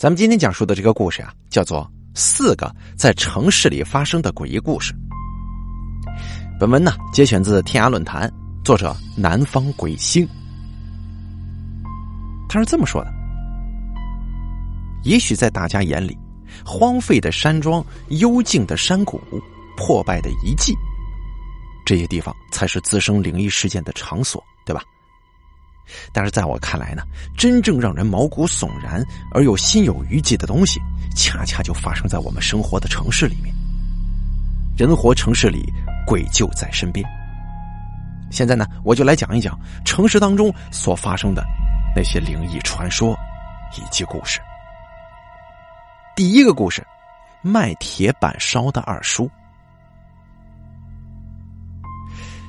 咱们今天讲述的这个故事啊，叫做《四个在城市里发生的诡异故事》。本文呢节选自天涯论坛，作者南方鬼星。他是这么说的：也许在大家眼里，荒废的山庄、幽静的山谷、破败的遗迹，这些地方才是滋生灵异事件的场所，对吧？但是在我看来呢，真正让人毛骨悚然而又心有余悸的东西，恰恰就发生在我们生活的城市里面。人活城市里，鬼就在身边。现在呢，我就来讲一讲城市当中所发生的那些灵异传说以及故事。第一个故事，卖铁板烧的二叔。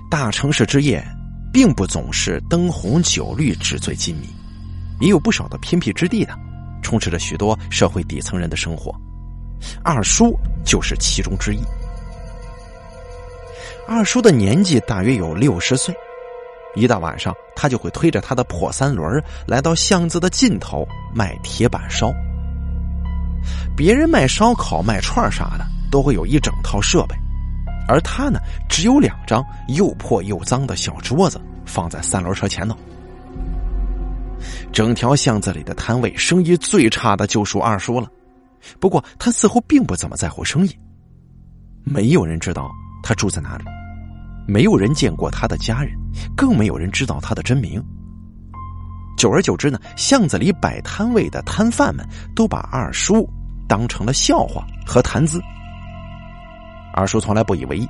大城市之夜。并不总是灯红酒绿、纸醉金迷，也有不少的偏僻之地的，充斥着许多社会底层人的生活。二叔就是其中之一。二叔的年纪大约有六十岁，一到晚上，他就会推着他的破三轮来到巷子的尽头卖铁板烧。别人卖烧烤、卖串啥的，都会有一整套设备。而他呢，只有两张又破又脏的小桌子放在三轮车前头。整条巷子里的摊位生意最差的就属二叔了，不过他似乎并不怎么在乎生意。没有人知道他住在哪里，没有人见过他的家人，更没有人知道他的真名。久而久之呢，巷子里摆摊位的摊贩们都把二叔当成了笑话和谈资。二叔从来不以为意，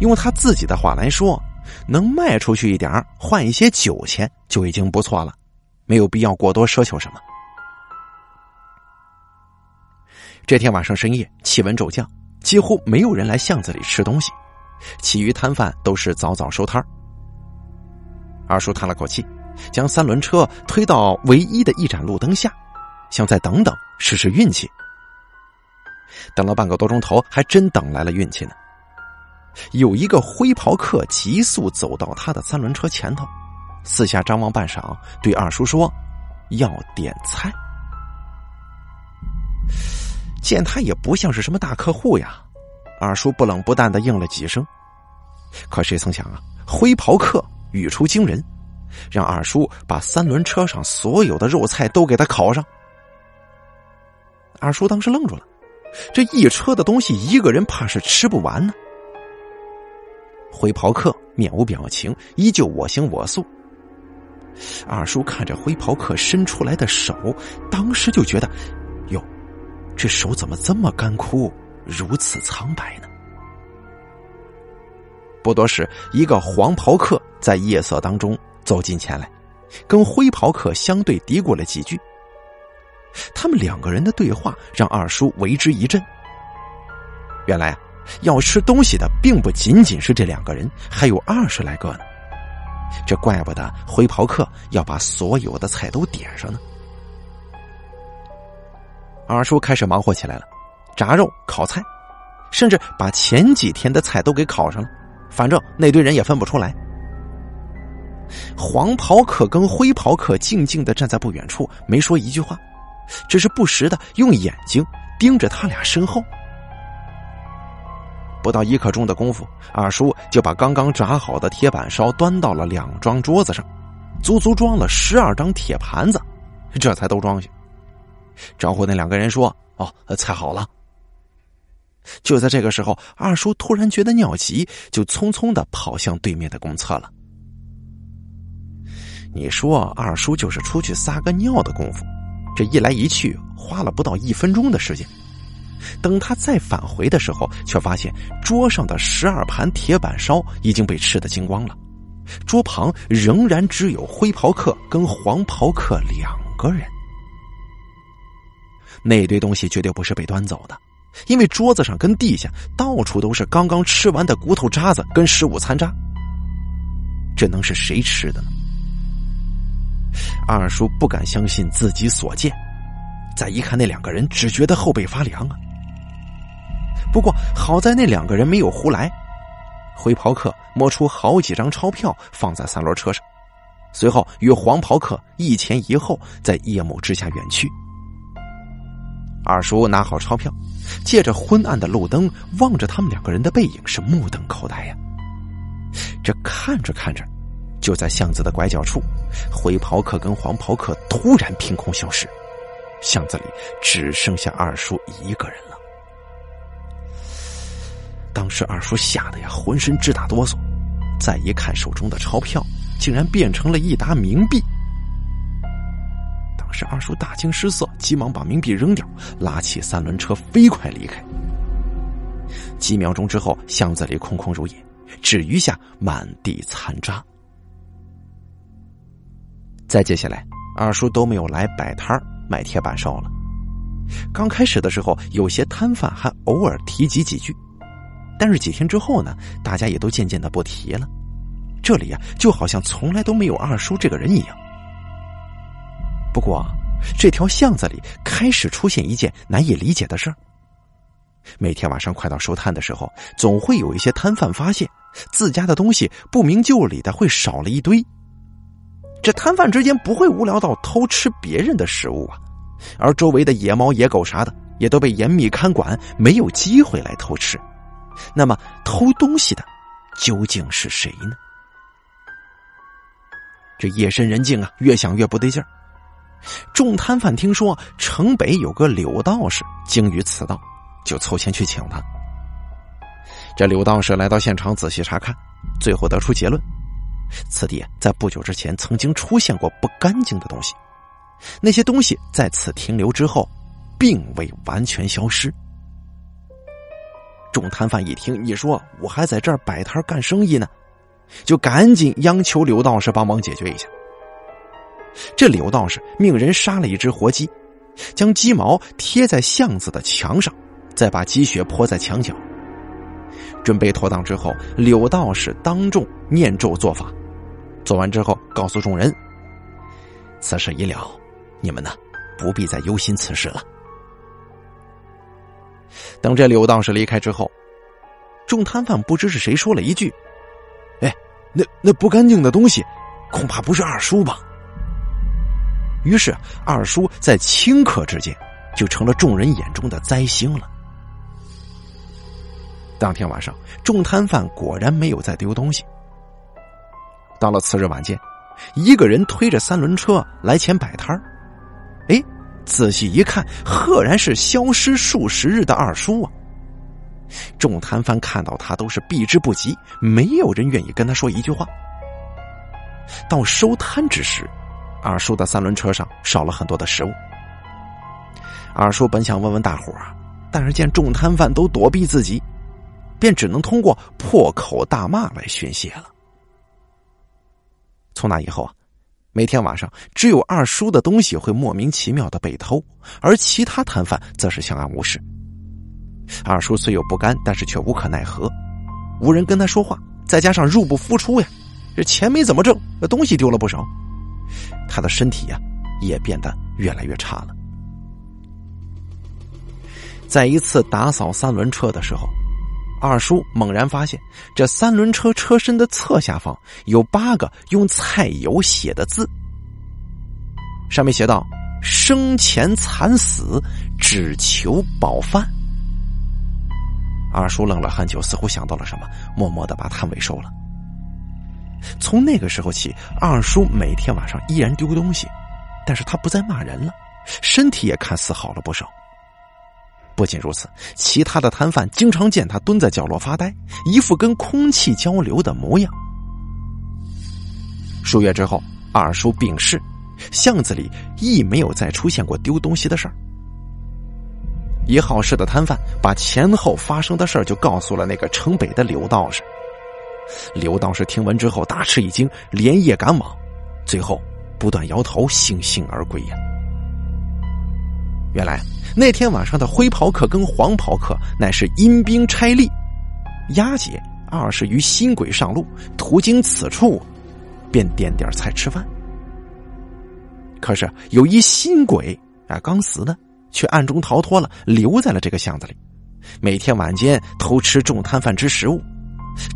用他自己的话来说，能卖出去一点换一些酒钱就已经不错了，没有必要过多奢求什么。这天晚上深夜，气温骤降，几乎没有人来巷子里吃东西，其余摊贩都是早早收摊二叔叹了口气，将三轮车推到唯一的一盏路灯下，想再等等试试运气。等了半个多钟头，还真等来了运气呢。有一个灰袍客急速走到他的三轮车前头，四下张望半晌，对二叔说：“要点菜。”见他也不像是什么大客户呀，二叔不冷不淡的应了几声。可谁曾想啊，灰袍客语出惊人，让二叔把三轮车上所有的肉菜都给他烤上。二叔当时愣住了。这一车的东西，一个人怕是吃不完呢。灰袍客面无表情，依旧我行我素。二叔看着灰袍客伸出来的手，当时就觉得，哟，这手怎么这么干枯，如此苍白呢？不多时，一个黄袍客在夜色当中走近前来，跟灰袍客相对嘀咕了几句。他们两个人的对话让二叔为之一振。原来啊，要吃东西的并不仅仅是这两个人，还有二十来个呢。这怪不得灰袍客要把所有的菜都点上呢。二叔开始忙活起来了，炸肉、烤菜，甚至把前几天的菜都给烤上了。反正那堆人也分不出来。黄袍客跟灰袍客静静的站在不远处，没说一句话。只是不时的用眼睛盯着他俩身后。不到一刻钟的功夫，二叔就把刚刚炸好的铁板烧端到了两张桌子上，足足装了十二张铁盘子，这才都装下。招呼那两个人说：“哦，菜好了。”就在这个时候，二叔突然觉得尿急，就匆匆的跑向对面的公厕了。你说，二叔就是出去撒个尿的功夫。这一来一去花了不到一分钟的时间，等他再返回的时候，却发现桌上的十二盘铁板烧已经被吃得精光了，桌旁仍然只有灰袍客跟黄袍客两个人。那堆东西绝对不是被端走的，因为桌子上跟地下到处都是刚刚吃完的骨头渣子跟食物残渣。这能是谁吃的呢？二叔不敢相信自己所见，再一看那两个人，只觉得后背发凉啊。不过好在那两个人没有胡来，灰袍客摸出好几张钞票放在三轮车上，随后与黄袍客一前一后在夜幕之下远去。二叔拿好钞票，借着昏暗的路灯，望着他们两个人的背影，是目瞪口呆呀。这看着看着，就在巷子的拐角处，灰袍客跟黄袍客突然凭空消失，巷子里只剩下二叔一个人了。当时二叔吓得呀，浑身直打哆嗦，再一看手中的钞票，竟然变成了一沓冥币。当时二叔大惊失色，急忙把冥币扔掉，拉起三轮车飞快离开。几秒钟之后，巷子里空空如也。只余下满地残渣。再接下来，二叔都没有来摆摊卖铁板烧了。刚开始的时候，有些摊贩还偶尔提及几句，但是几天之后呢，大家也都渐渐的不提了。这里呀，就好像从来都没有二叔这个人一样。不过，这条巷子里开始出现一件难以理解的事儿。每天晚上快到收摊的时候，总会有一些摊贩发现自家的东西不明就里的会少了一堆。这摊贩之间不会无聊到偷吃别人的食物啊，而周围的野猫野狗啥的也都被严密看管，没有机会来偷吃。那么偷东西的究竟是谁呢？这夜深人静啊，越想越不对劲儿。众摊贩听说城北有个柳道士精于此道。就凑钱去请他。这柳道士来到现场仔细查看，最后得出结论：此地在不久之前曾经出现过不干净的东西，那些东西在此停留之后，并未完全消失。众摊贩一听，你说我还在这儿摆摊干生意呢，就赶紧央求刘道士帮忙解决一下。这刘道士命人杀了一只活鸡，将鸡毛贴在巷子的墙上。再把鸡血泼在墙角，准备妥当之后，柳道士当众念咒做法。做完之后，告诉众人：“此事已了，你们呢不必再忧心此事了。”等这柳道士离开之后，众摊贩不知是谁说了一句：“哎，那那不干净的东西，恐怕不是二叔吧？”于是二叔在顷刻之间就成了众人眼中的灾星了。当天晚上，众摊贩果然没有再丢东西。到了次日晚间，一个人推着三轮车来前摆摊儿。哎，仔细一看，赫然是消失数十日的二叔啊！众摊贩看到他都是避之不及，没有人愿意跟他说一句话。到收摊之时，二叔的三轮车上少了很多的食物。二叔本想问问大伙儿，但是见众摊贩都躲避自己。便只能通过破口大骂来宣泄了。从那以后啊，每天晚上只有二叔的东西会莫名其妙的被偷，而其他摊贩则是相安无事。二叔虽有不甘，但是却无可奈何，无人跟他说话，再加上入不敷出呀，这钱没怎么挣，东西丢了不少，他的身体呀也变得越来越差了。在一次打扫三轮车的时候。二叔猛然发现，这三轮车车身的侧下方有八个用菜油写的字，上面写道：“生前惨死，只求饱饭。”二叔愣了很久，似乎想到了什么，默默的把摊尾收了。从那个时候起，二叔每天晚上依然丢东西，但是他不再骂人了，身体也看似好了不少。不仅如此，其他的摊贩经常见他蹲在角落发呆，一副跟空气交流的模样。数月之后，二叔病逝，巷子里亦没有再出现过丢东西的事儿。一好事的摊贩把前后发生的事儿就告诉了那个城北的刘道士。刘道士听闻之后大吃一惊，连夜赶往，最后不断摇头，悻悻而归呀。原来那天晚上的灰袍客跟黄袍客乃是阴兵差吏，押解二是于新鬼上路，途经此处，便点点菜吃饭。可是有一新鬼啊，刚死的，却暗中逃脱了，留在了这个巷子里，每天晚间偷吃众摊贩之食物，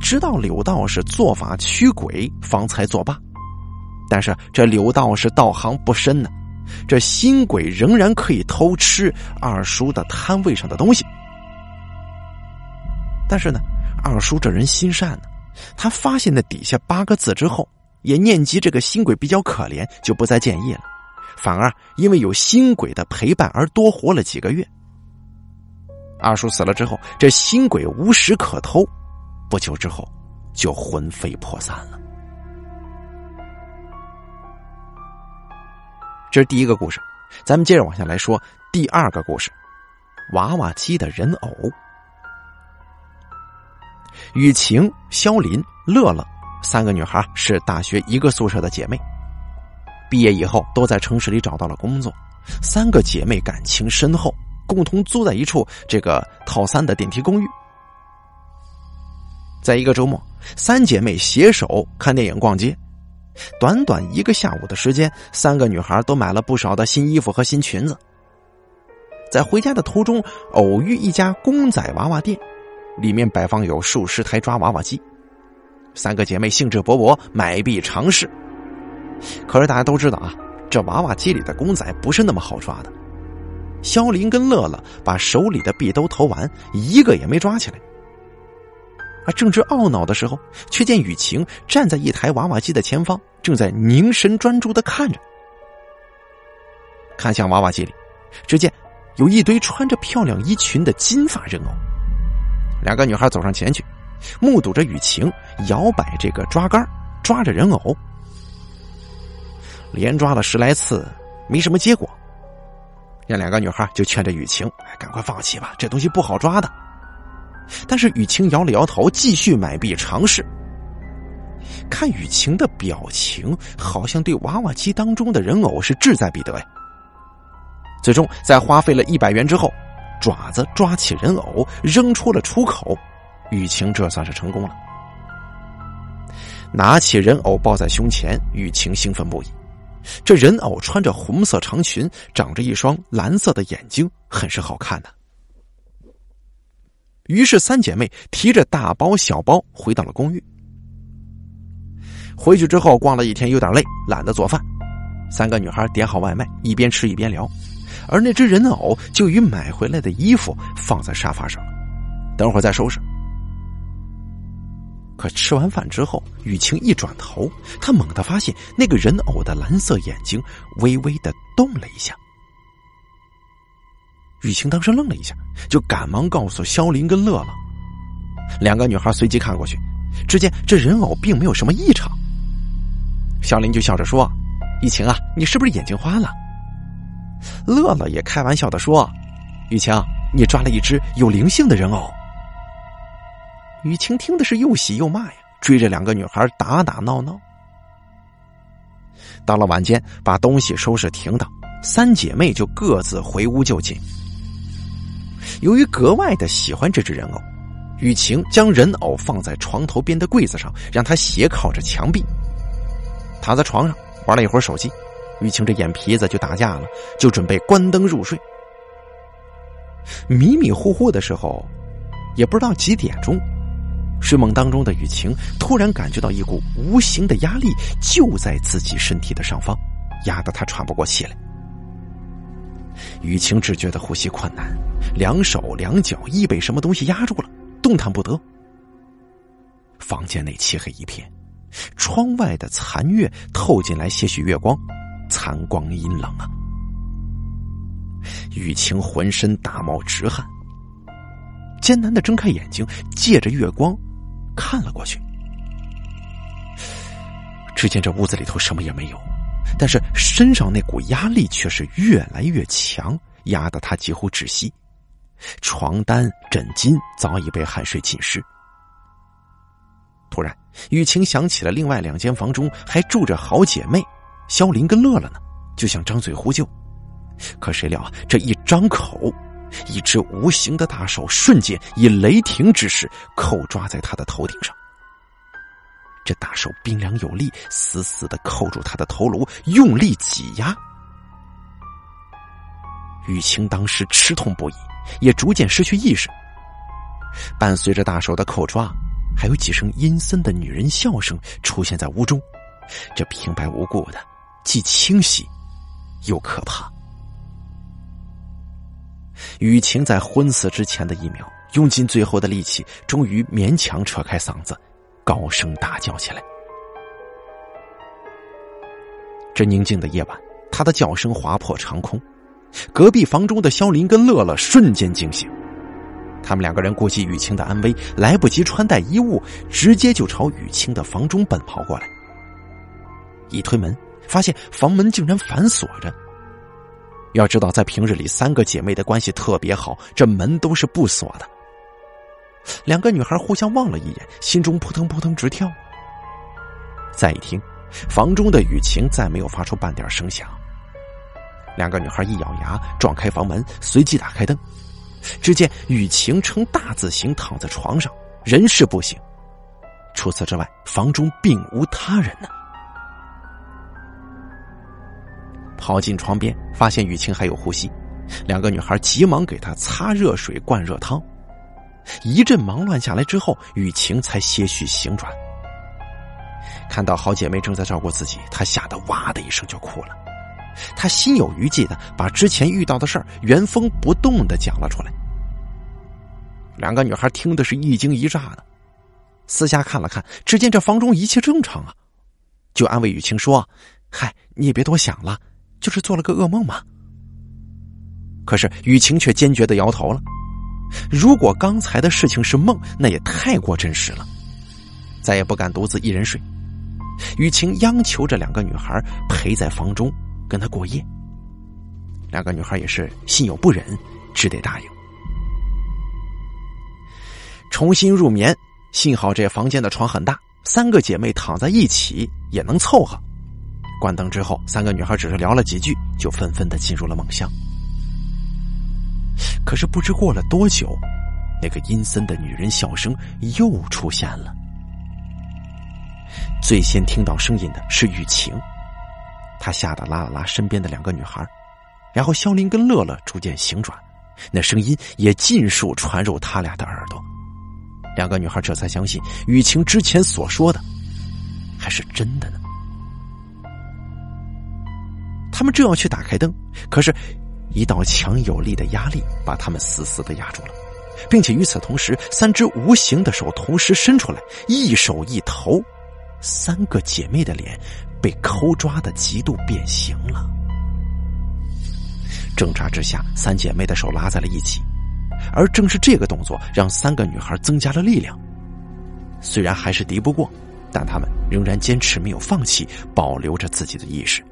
直到柳道士做法驱鬼，方才作罢。但是这柳道士道行不深呢。这新鬼仍然可以偷吃二叔的摊位上的东西。但是呢，二叔这人心善呢，他发现那底下八个字之后，也念及这个新鬼比较可怜，就不再建议了，反而因为有新鬼的陪伴而多活了几个月。二叔死了之后，这新鬼无食可偷，不久之后就魂飞魄散了。这是第一个故事，咱们接着往下来说第二个故事：娃娃机的人偶。雨晴、肖林、乐乐三个女孩是大学一个宿舍的姐妹，毕业以后都在城市里找到了工作，三个姐妹感情深厚，共同租在一处这个套三的电梯公寓。在一个周末，三姐妹携手看电影、逛街。短短一个下午的时间，三个女孩都买了不少的新衣服和新裙子。在回家的途中，偶遇一家公仔娃娃店，里面摆放有数十台抓娃娃机。三个姐妹兴致勃勃买币尝试。可是大家都知道啊，这娃娃机里的公仔不是那么好抓的。肖林跟乐乐把手里的币都投完，一个也没抓起来。啊，正值懊恼的时候，却见雨晴站在一台娃娃机的前方，正在凝神专注的看着。看向娃娃机里，只见有一堆穿着漂亮衣裙的金发人偶。两个女孩走上前去，目睹着雨晴摇摆这个抓杆，抓着人偶，连抓了十来次，没什么结果。那两个女孩就劝着雨晴：“赶快放弃吧，这东西不好抓的。”但是雨晴摇了摇头，继续买币尝试。看雨晴的表情，好像对娃娃机当中的人偶是志在必得呀。最终，在花费了一百元之后，爪子抓起人偶，扔出了出口。雨晴这算是成功了。拿起人偶抱在胸前，雨晴兴奋不已。这人偶穿着红色长裙，长着一双蓝色的眼睛，很是好看的。于是，三姐妹提着大包小包回到了公寓。回去之后，逛了一天，有点累，懒得做饭。三个女孩点好外卖，一边吃一边聊。而那只人偶就与买回来的衣服放在沙发上，等会儿再收拾。可吃完饭之后，雨晴一转头，她猛地发现那个人偶的蓝色眼睛微微的动了一下。雨晴当时愣了一下，就赶忙告诉肖林跟乐乐。两个女孩随即看过去，只见这人偶并没有什么异常。肖林就笑着说：“雨晴啊，你是不是眼睛花了？”乐乐也开玩笑的说：“雨晴，你抓了一只有灵性的人偶。”雨晴听的是又喜又骂呀，追着两个女孩打打闹闹。到了晚间，把东西收拾停当，三姐妹就各自回屋就寝。由于格外的喜欢这只人偶，雨晴将人偶放在床头边的柜子上，让他斜靠着墙壁，躺在床上玩了一会儿手机。雨晴这眼皮子就打架了，就准备关灯入睡。迷迷糊糊的时候，也不知道几点钟，睡梦当中的雨晴突然感觉到一股无形的压力就在自己身体的上方，压得她喘不过气来。雨晴只觉得呼吸困难，两手两脚亦被什么东西压住了，动弹不得。房间内漆黑一片，窗外的残月透进来些许月光，残光阴冷啊。雨晴浑身大冒直汗，艰难的睁开眼睛，借着月光看了过去，只见这屋子里头什么也没有。但是身上那股压力却是越来越强，压得他几乎窒息。床单、枕巾早已被汗水浸湿。突然，雨晴想起了另外两间房中还住着好姐妹肖林跟乐乐呢，就想张嘴呼救。可谁料啊，这一张口，一只无形的大手瞬间以雷霆之势扣抓在他的头顶上。这大手冰凉有力，死死的扣住他的头颅，用力挤压。雨晴当时吃痛不已，也逐渐失去意识。伴随着大手的扣抓，还有几声阴森的女人笑声出现在屋中。这平白无故的，既清晰又可怕。雨晴在昏死之前的一秒，用尽最后的力气，终于勉强扯开嗓子，高声大叫起来。这宁静的夜晚，他的叫声划破长空，隔壁房中的肖林跟乐乐瞬间惊醒。他们两个人顾及雨晴的安危，来不及穿戴衣物，直接就朝雨晴的房中奔跑过来。一推门，发现房门竟然反锁着。要知道，在平日里，三个姐妹的关系特别好，这门都是不锁的。两个女孩互相望了一眼，心中扑腾扑腾直跳。再一听，房中的雨晴再没有发出半点声响。两个女孩一咬牙，撞开房门，随即打开灯。只见雨晴呈大字形躺在床上，人事不省。除此之外，房中并无他人呢。跑进床边，发现雨晴还有呼吸，两个女孩急忙给她擦热水、灌热汤。一阵忙乱下来之后，雨晴才些许醒转。看到好姐妹正在照顾自己，她吓得哇的一声就哭了。她心有余悸的把之前遇到的事儿原封不动的讲了出来。两个女孩听的是一惊一乍的，私下看了看，只见这房中一切正常啊，就安慰雨晴说：“嗨，你也别多想了。”就是做了个噩梦嘛。可是雨晴却坚决的摇头了。如果刚才的事情是梦，那也太过真实了，再也不敢独自一人睡。雨晴央求着两个女孩陪在房中跟她过夜。两个女孩也是心有不忍，只得答应。重新入眠，幸好这房间的床很大，三个姐妹躺在一起也能凑合。关灯之后，三个女孩只是聊了几句，就纷纷的进入了梦乡。可是不知过了多久，那个阴森的女人笑声又出现了。最先听到声音的是雨晴，她吓得拉了拉身边的两个女孩，然后肖林跟乐乐逐渐醒转，那声音也尽数传入他俩的耳朵。两个女孩这才相信雨晴之前所说的还是真的呢。他们正要去打开灯，可是，一道强有力的压力把他们死死的压住了，并且与此同时，三只无形的手同时伸出来，一手一头，三个姐妹的脸被抠抓的极度变形了。挣扎之下，三姐妹的手拉在了一起，而正是这个动作让三个女孩增加了力量。虽然还是敌不过，但他们仍然坚持没有放弃，保留着自己的意识。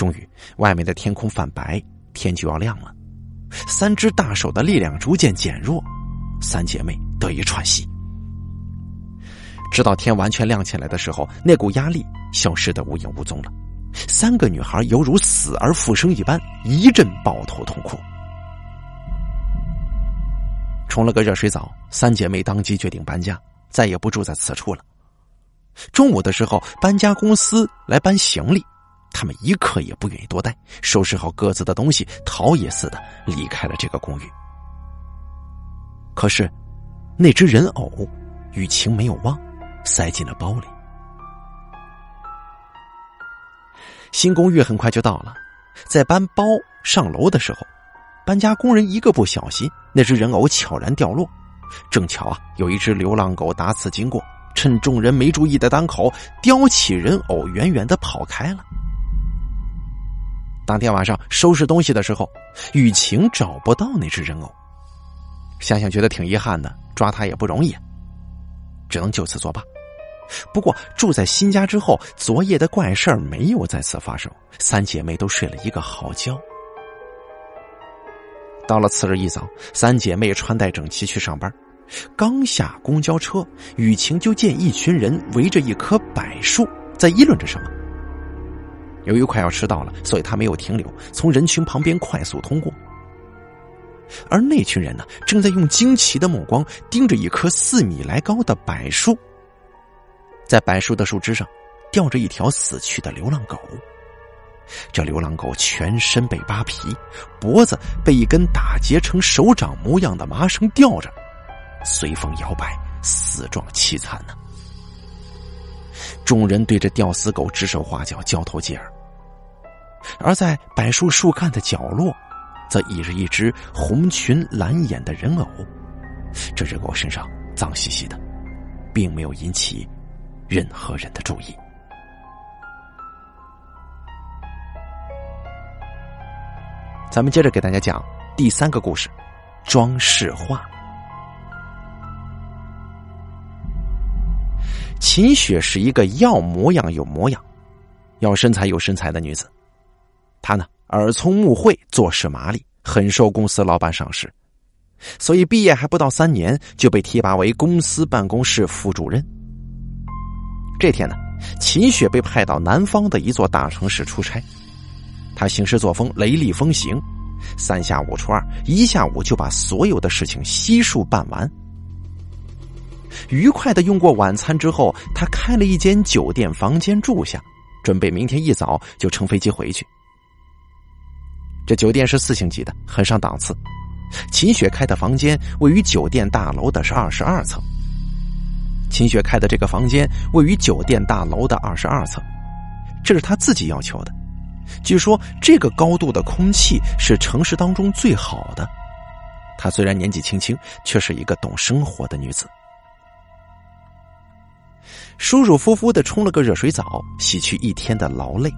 终于，外面的天空泛白，天就要亮了。三只大手的力量逐渐减弱，三姐妹得以喘息。直到天完全亮起来的时候，那股压力消失的无影无踪了。三个女孩犹如死而复生一般，一阵抱头痛哭。冲了个热水澡，三姐妹当即决定搬家，再也不住在此处了。中午的时候，搬家公司来搬行李。他们一刻也不愿意多待，收拾好各自的东西，逃也似的离开了这个公寓。可是，那只人偶，雨晴没有忘，塞进了包里。新公寓很快就到了，在搬包上楼的时候，搬家工人一个不小心，那只人偶悄然掉落。正巧啊，有一只流浪狗打此经过，趁众人没注意的当口，叼起人偶，远远的跑开了。当天晚上收拾东西的时候，雨晴找不到那只人偶，想想觉得挺遗憾的，抓他也不容易，只能就此作罢。不过住在新家之后，昨夜的怪事儿没有再次发生，三姐妹都睡了一个好觉。到了次日一早，三姐妹穿戴整齐去上班，刚下公交车，雨晴就见一群人围着一棵柏树在议论着什么。由于快要迟到了，所以他没有停留，从人群旁边快速通过。而那群人呢，正在用惊奇的目光盯着一棵四米来高的柏树。在柏树的树枝上，吊着一条死去的流浪狗。这流浪狗全身被扒皮，脖子被一根打结成手掌模样的麻绳吊着，随风摇摆，死状凄惨呢。众人对着吊死狗指手画脚，交头接耳。而在柏树树干的角落，则倚着一只红裙蓝眼的人偶。这人偶身上脏兮兮的，并没有引起任何人的注意。咱们接着给大家讲第三个故事：装饰画。秦雪是一个要模样有模样，要身材有身材的女子。他呢，耳聪目慧，做事麻利，很受公司老板赏识，所以毕业还不到三年就被提拔为公司办公室副主任。这天呢，秦雪被派到南方的一座大城市出差。他行事作风雷厉风行，三下五除二，一下午就把所有的事情悉数办完。愉快的用过晚餐之后，他开了一间酒店房间住下，准备明天一早就乘飞机回去。这酒店是四星级的，很上档次。秦雪开的房间位于酒店大楼的是二十二层。秦雪开的这个房间位于酒店大楼的二十二层，这是他自己要求的。据说这个高度的空气是城市当中最好的。她虽然年纪轻轻，却是一个懂生活的女子。舒舒服服的冲了个热水澡，洗去一天的劳累。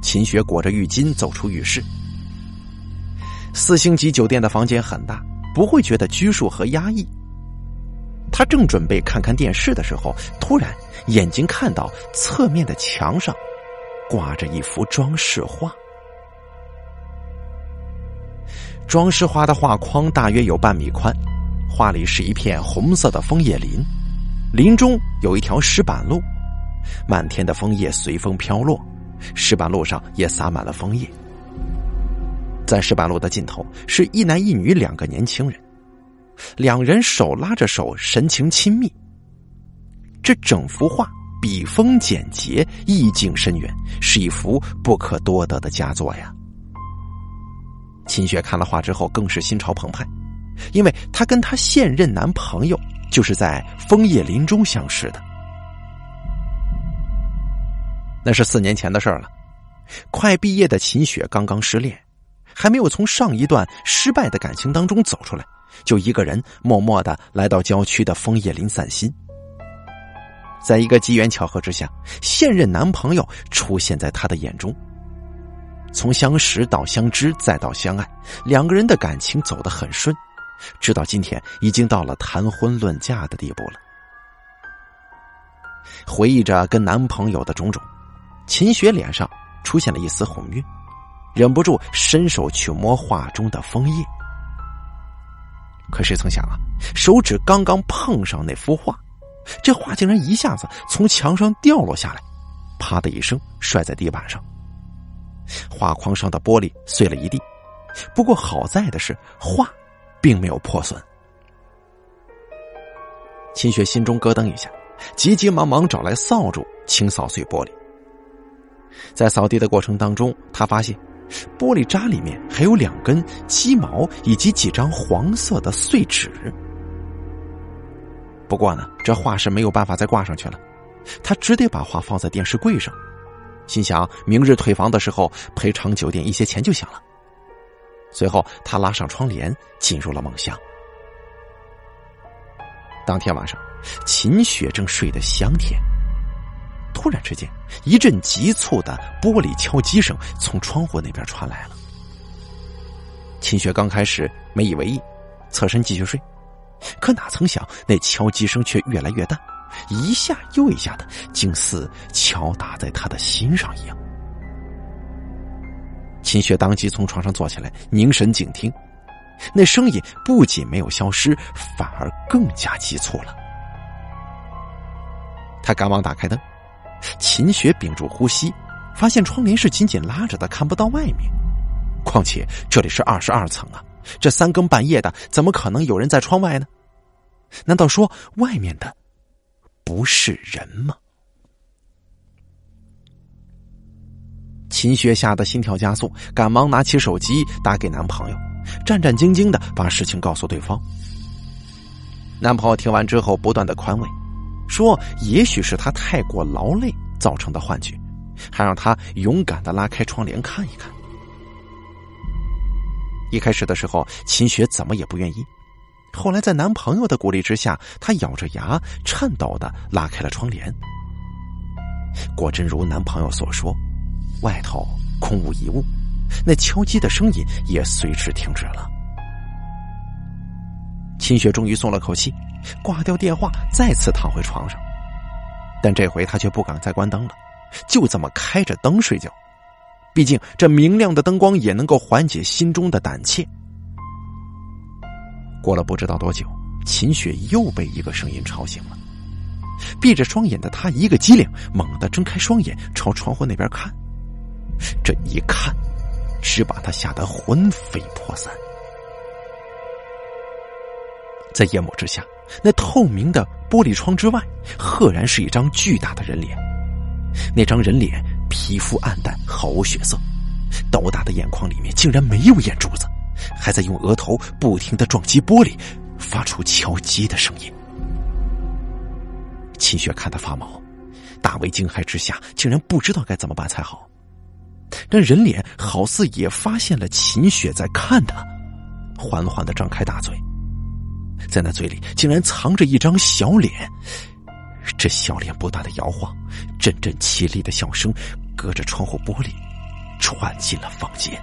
秦雪裹着浴巾走出浴室。四星级酒店的房间很大，不会觉得拘束和压抑。他正准备看看电视的时候，突然眼睛看到侧面的墙上。挂着一幅装饰画，装饰画的画框大约有半米宽，画里是一片红色的枫叶林，林中有一条石板路，漫天的枫叶随风飘落，石板路上也洒满了枫叶。在石板路的尽头是一男一女两个年轻人，两人手拉着手，神情亲密。这整幅画。笔锋简洁，意境深远，是一幅不可多得的佳作呀。秦雪看了画之后，更是心潮澎湃，因为她跟她现任男朋友就是在枫叶林中相识的。那是四年前的事儿了，快毕业的秦雪刚刚失恋，还没有从上一段失败的感情当中走出来，就一个人默默的来到郊区的枫叶林散心。在一个机缘巧合之下，现任男朋友出现在她的眼中。从相识到相知再到相爱，两个人的感情走得很顺，直到今天已经到了谈婚论嫁的地步了。回忆着跟男朋友的种种，秦雪脸上出现了一丝红晕，忍不住伸手去摸画中的枫叶。可谁曾想啊，手指刚刚碰上那幅画。这画竟然一下子从墙上掉落下来，啪的一声摔在地板上。画框上的玻璃碎了一地，不过好在的是画并没有破损。秦雪心中咯噔一下，急急忙忙找来扫帚清扫碎玻璃。在扫地的过程当中，他发现玻璃渣里面还有两根鸡毛以及几张黄色的碎纸。不过呢，这画是没有办法再挂上去了，他只得把画放在电视柜上，心想明日退房的时候赔偿酒店一些钱就行了。随后，他拉上窗帘，进入了梦乡。当天晚上，秦雪正睡得香甜，突然之间，一阵急促的玻璃敲击声从窗户那边传来了。秦雪刚开始没以为意，侧身继续睡。可哪曾想，那敲击声却越来越大，一下又一下的，竟似敲打在他的心上一样。秦雪当即从床上坐起来，凝神静听，那声音不仅没有消失，反而更加急促了。他赶忙打开灯，秦雪屏住呼吸，发现窗帘是紧紧拉着的，看不到外面。况且这里是二十二层啊。这三更半夜的，怎么可能有人在窗外呢？难道说外面的不是人吗？秦雪吓得心跳加速，赶忙拿起手机打给男朋友，战战兢兢的把事情告诉对方。男朋友听完之后，不断的宽慰，说：“也许是他太过劳累造成的幻觉，还让他勇敢的拉开窗帘看一看。一开始的时候，秦雪怎么也不愿意。后来在男朋友的鼓励之下，她咬着牙，颤抖的拉开了窗帘。果真如男朋友所说，外头空无一物，那敲击的声音也随之停止了。秦雪终于松了口气，挂掉电话，再次躺回床上。但这回她却不敢再关灯了，就这么开着灯睡觉。毕竟这明亮的灯光也能够缓解心中的胆怯。过了不知道多久，秦雪又被一个声音吵醒了。闭着双眼的她一个机灵，猛地睁开双眼，朝窗户那边看。这一看，只把她吓得魂飞魄散。在夜幕之下，那透明的玻璃窗之外，赫然是一张巨大的人脸。那张人脸。皮肤暗淡，毫无血色，斗大的眼眶里面竟然没有眼珠子，还在用额头不停的撞击玻璃，发出敲击的声音。秦雪看他发毛，大为惊骇之下，竟然不知道该怎么办才好。那人脸好似也发现了秦雪在看他，缓缓的张开大嘴，在那嘴里竟然藏着一张小脸。这小脸不断的摇晃，阵阵凄厉的笑声隔着窗户玻璃传进了房间。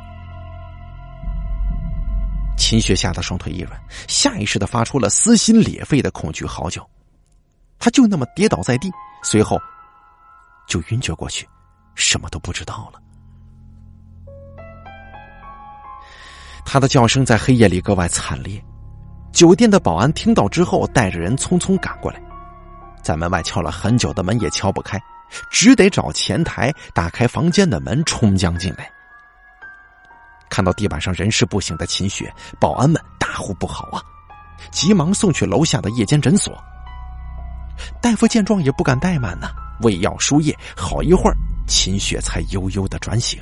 秦雪吓得双腿一软，下意识的发出了撕心裂肺的恐惧嚎叫。他就那么跌倒在地，随后就晕厥过去，什么都不知道了。他的叫声在黑夜里格外惨烈。酒店的保安听到之后，带着人匆匆赶过来。在门外敲了很久的门也敲不开，只得找前台打开房间的门冲将进来。看到地板上人事不省的秦雪，保安们大呼不好啊，急忙送去楼下的夜间诊所。大夫见状也不敢怠慢呐，喂药输液，好一会儿，秦雪才悠悠的转醒。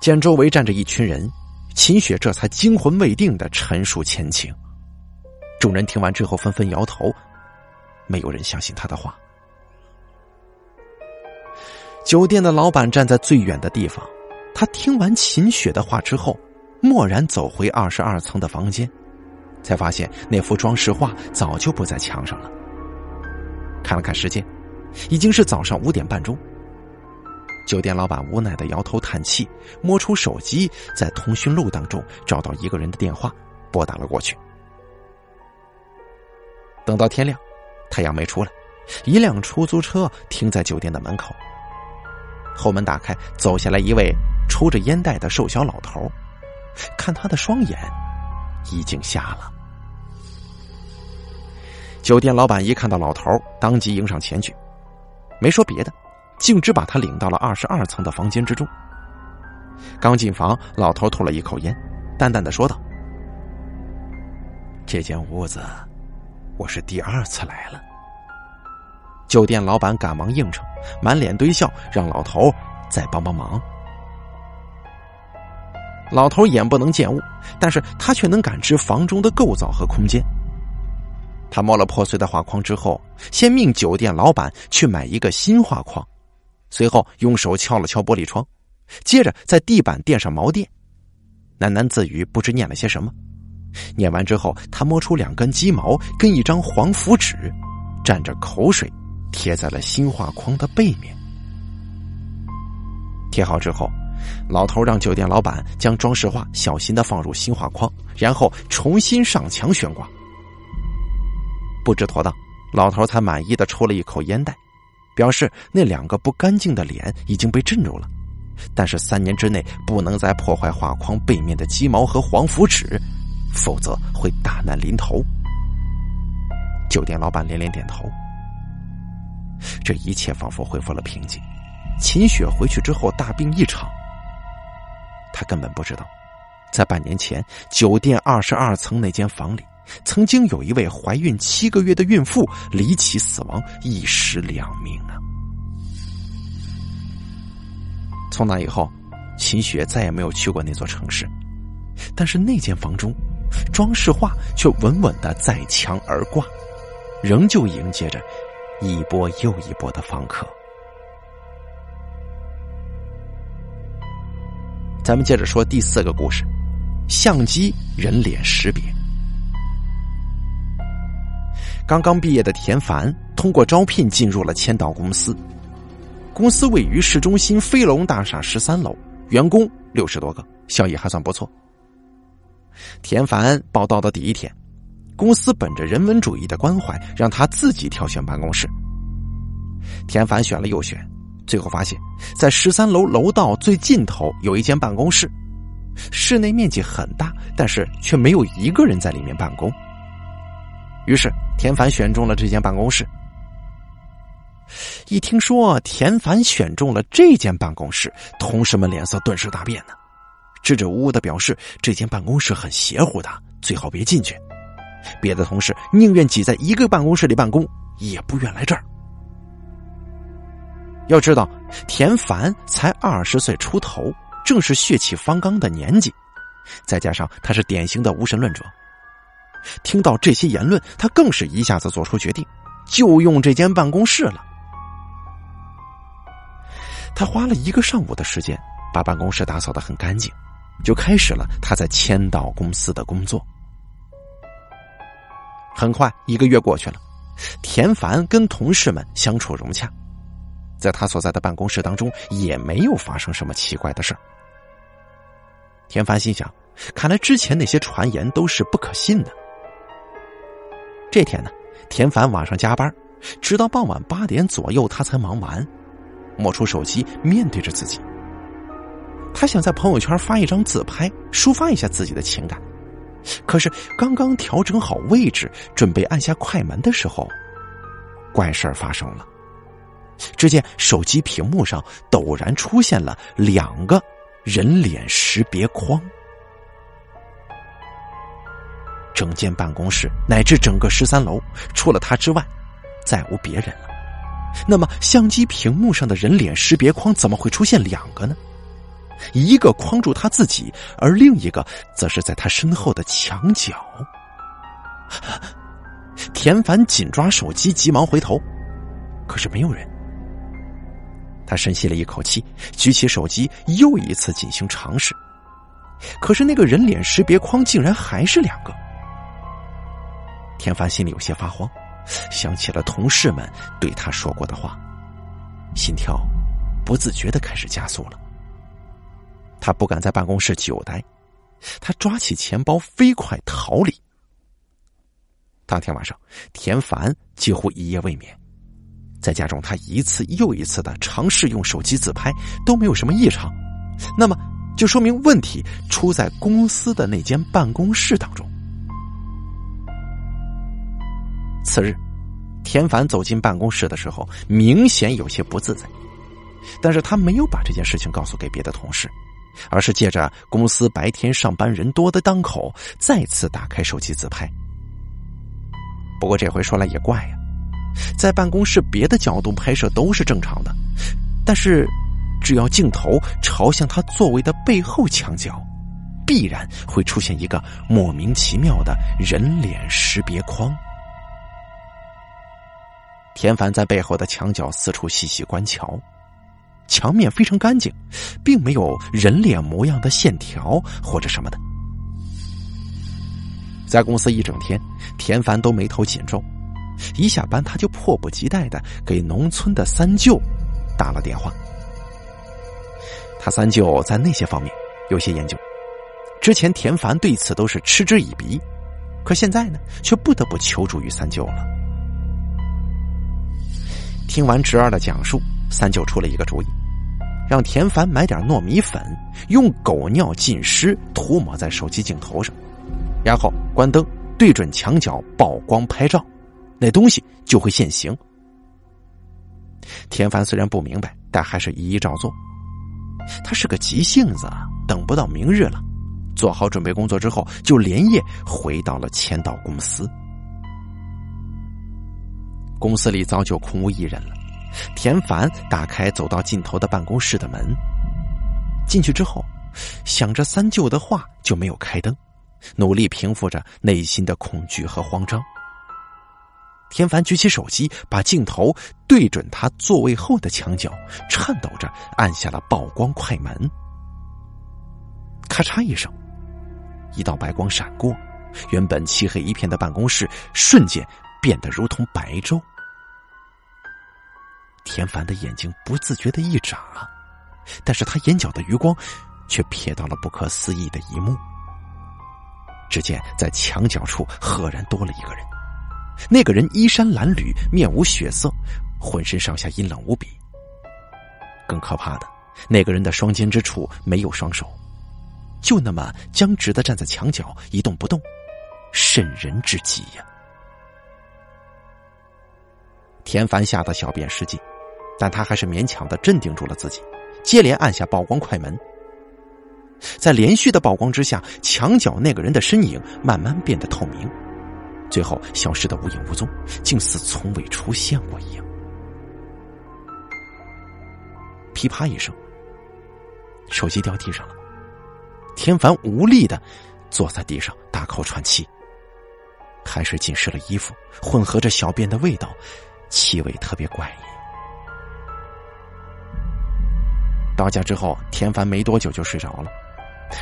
见周围站着一群人，秦雪这才惊魂未定的陈述前情。众人听完之后纷纷摇头，没有人相信他的话。酒店的老板站在最远的地方，他听完秦雪的话之后，蓦然走回二十二层的房间，才发现那幅装饰画早就不在墙上了。看了看时间，已经是早上五点半钟。酒店老板无奈的摇头叹气，摸出手机，在通讯录当中找到一个人的电话，拨打了过去。等到天亮，太阳没出来，一辆出租车停在酒店的门口。后门打开，走下来一位抽着烟袋的瘦小老头，看他的双眼已经瞎了。酒店老板一看到老头，当即迎上前去，没说别的，径直把他领到了二十二层的房间之中。刚进房，老头吐了一口烟，淡淡的说道：“这间屋子。”我是第二次来了。酒店老板赶忙应承，满脸堆笑，让老头再帮帮忙。老头眼不能见物，但是他却能感知房中的构造和空间。他摸了破碎的画框之后，先命酒店老板去买一个新画框，随后用手敲了敲玻璃窗，接着在地板垫上毛垫，喃喃自语，不知念了些什么。念完之后，他摸出两根鸡毛跟一张黄符纸，蘸着口水贴在了新画框的背面。贴好之后，老头让酒店老板将装饰画小心的放入新画框，然后重新上墙悬挂。布置妥当，老头才满意的抽了一口烟袋，表示那两个不干净的脸已经被镇住了，但是三年之内不能再破坏画框背面的鸡毛和黄符纸。否则会大难临头。酒店老板连连点头。这一切仿佛恢复了平静。秦雪回去之后大病一场。他根本不知道，在半年前酒店二十二层那间房里，曾经有一位怀孕七个月的孕妇离奇死亡，一尸两命啊！从那以后，秦雪再也没有去过那座城市。但是那间房中。装饰画却稳稳的在墙而挂，仍旧迎接着一波又一波的访客。咱们接着说第四个故事：相机人脸识别。刚刚毕业的田凡通过招聘进入了千岛公司，公司位于市中心飞龙大厦十三楼，员工六十多个，效益还算不错。田凡报道的第一天，公司本着人文主义的关怀，让他自己挑选办公室。田凡选了又选，最后发现，在十三楼楼道最尽头有一间办公室，室内面积很大，但是却没有一个人在里面办公。于是。田凡选中了这间办公室。一听说田凡选中了这间办公室，同事们脸色顿时大变呢，支支吾吾的表示这间办公室很邪乎的，最好别进去。别的同事宁愿挤在一个办公室里办公，也不愿来这儿。要知道，田凡才二十岁出头，正是血气方刚的年纪，再加上他是典型的无神论者。听到这些言论，他更是一下子做出决定，就用这间办公室了。他花了一个上午的时间，把办公室打扫的很干净，就开始了他在千岛公司的工作。很快，一个月过去了，田凡跟同事们相处融洽，在他所在的办公室当中也没有发生什么奇怪的事田凡心想，看来之前那些传言都是不可信的。这天呢，田凡晚上加班，直到傍晚八点左右，他才忙完，摸出手机，面对着自己。他想在朋友圈发一张自拍，抒发一下自己的情感。可是刚刚调整好位置，准备按下快门的时候，怪事儿发生了。只见手机屏幕上陡然出现了两个人脸识别框。整间办公室乃至整个十三楼，除了他之外，再无别人了。那么，相机屏幕上的人脸识别框怎么会出现两个呢？一个框住他自己，而另一个则是在他身后的墙角。田凡紧抓手机，急忙回头，可是没有人。他深吸了一口气，举起手机，又一次进行尝试。可是那个人脸识别框竟然还是两个。田凡心里有些发慌，想起了同事们对他说过的话，心跳不自觉的开始加速了。他不敢在办公室久待，他抓起钱包飞快逃离。当天晚上，田凡几乎一夜未眠，在家中他一次又一次的尝试用手机自拍，都没有什么异常，那么就说明问题出在公司的那间办公室当中。次日，田凡走进办公室的时候，明显有些不自在，但是他没有把这件事情告诉给别的同事，而是借着公司白天上班人多的当口，再次打开手机自拍。不过这回说来也怪呀，在办公室别的角度拍摄都是正常的，但是只要镜头朝向他座位的背后墙角，必然会出现一个莫名其妙的人脸识别框。田凡在背后的墙角四处细细观瞧，墙面非常干净，并没有人脸模样的线条或者什么的。在公司一整天，田凡都眉头紧皱，一下班他就迫不及待的给农村的三舅打了电话。他三舅在那些方面有些研究，之前田凡对此都是嗤之以鼻，可现在呢，却不得不求助于三舅了。听完侄儿的讲述，三舅出了一个主意，让田凡买点糯米粉，用狗尿浸湿，涂抹在手机镜头上，然后关灯，对准墙角曝光拍照，那东西就会现形。田凡虽然不明白，但还是一一照做。他是个急性子，等不到明日了，做好准备工作之后，就连夜回到了千岛公司。公司里早就空无一人了。田凡打开走到尽头的办公室的门，进去之后，想着三舅的话，就没有开灯，努力平复着内心的恐惧和慌张。田凡举起手机，把镜头对准他座位后的墙角，颤抖着按下了曝光快门。咔嚓一声，一道白光闪过，原本漆黑一片的办公室瞬间变得如同白昼。田凡的眼睛不自觉的一眨，但是他眼角的余光却瞥到了不可思议的一幕。只见在墙角处赫然多了一个人，那个人衣衫褴褛，面无血色，浑身上下阴冷无比。更可怕的，那个人的双肩之处没有双手，就那么僵直的站在墙角一动不动，渗人之极呀！田凡吓得小便失禁。但他还是勉强的镇定住了自己，接连按下曝光快门。在连续的曝光之下，墙角那个人的身影慢慢变得透明，最后消失的无影无踪，竟似从未出现过一样。噼啪一声，手机掉地上了。天凡无力的坐在地上，大口喘气。海水浸湿了衣服，混合着小便的味道，气味特别怪异。到家之后，田凡没多久就睡着了。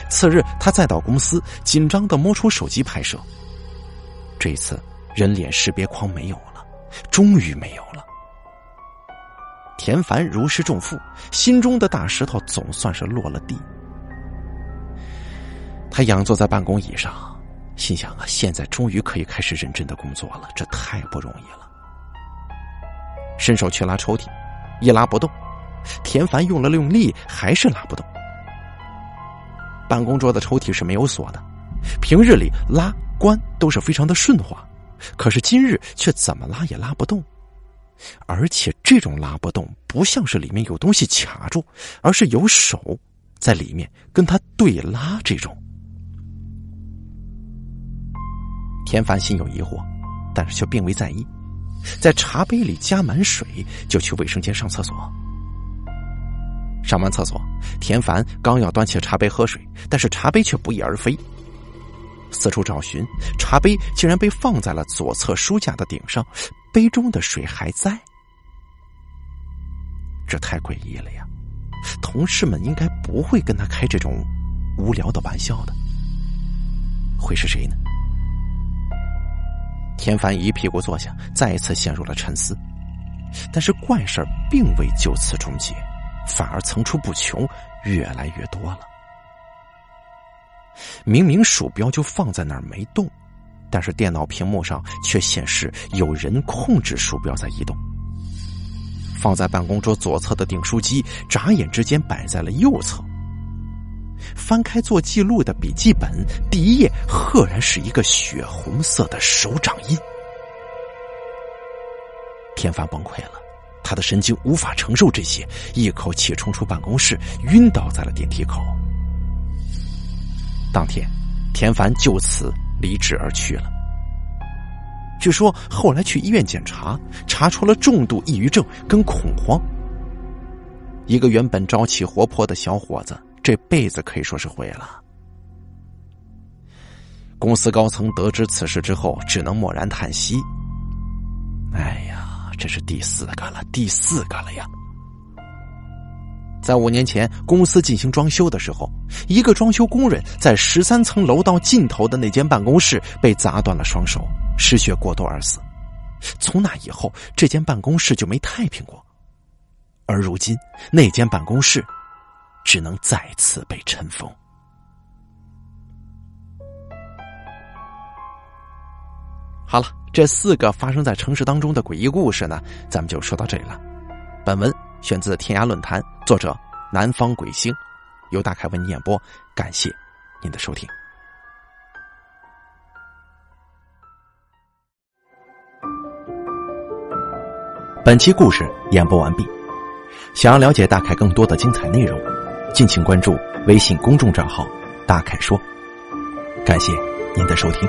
次日，他再到公司，紧张的摸出手机拍摄。这一次人脸识别框没有了，终于没有了。田凡如释重负，心中的大石头总算是落了地。他仰坐在办公椅上，心想啊，现在终于可以开始认真的工作了，这太不容易了。伸手去拉抽屉，一拉不动。田凡用了用力，还是拉不动。办公桌的抽屉是没有锁的，平日里拉关都是非常的顺滑，可是今日却怎么拉也拉不动，而且这种拉不动不像是里面有东西卡住，而是有手在里面跟他对拉这种。田凡心有疑惑，但是却并未在意，在茶杯里加满水，就去卫生间上厕所。上完厕所，田凡刚要端起茶杯喝水，但是茶杯却不翼而飞。四处找寻，茶杯竟然被放在了左侧书架的顶上，杯中的水还在。这太诡异了呀！同事们应该不会跟他开这种无聊的玩笑的。会是谁呢？田凡一屁股坐下，再一次陷入了沉思。但是怪事并未就此终结。反而层出不穷，越来越多了。明明鼠标就放在那儿没动，但是电脑屏幕上却显示有人控制鼠标在移动。放在办公桌左侧的订书机，眨眼之间摆在了右侧。翻开做记录的笔记本，第一页赫然是一个血红色的手掌印。天凡崩溃了。他的神经无法承受这些，一口气冲出办公室，晕倒在了电梯口。当天，田凡就此离职而去了。据说后来去医院检查，查出了重度抑郁症跟恐慌。一个原本朝气活泼的小伙子，这辈子可以说是毁了。公司高层得知此事之后，只能默然叹息。哎呀！这是第四个了，第四个了呀！在五年前公司进行装修的时候，一个装修工人在十三层楼道尽头的那间办公室被砸断了双手，失血过多而死。从那以后，这间办公室就没太平过。而如今，那间办公室只能再次被尘封。好了。这四个发生在城市当中的诡异故事呢，咱们就说到这里了。本文选自天涯论坛，作者南方鬼星，由大凯为您演播。感谢您的收听。本期故事演播完毕。想要了解大凯更多的精彩内容，敬请关注微信公众账号“大凯说”。感谢您的收听。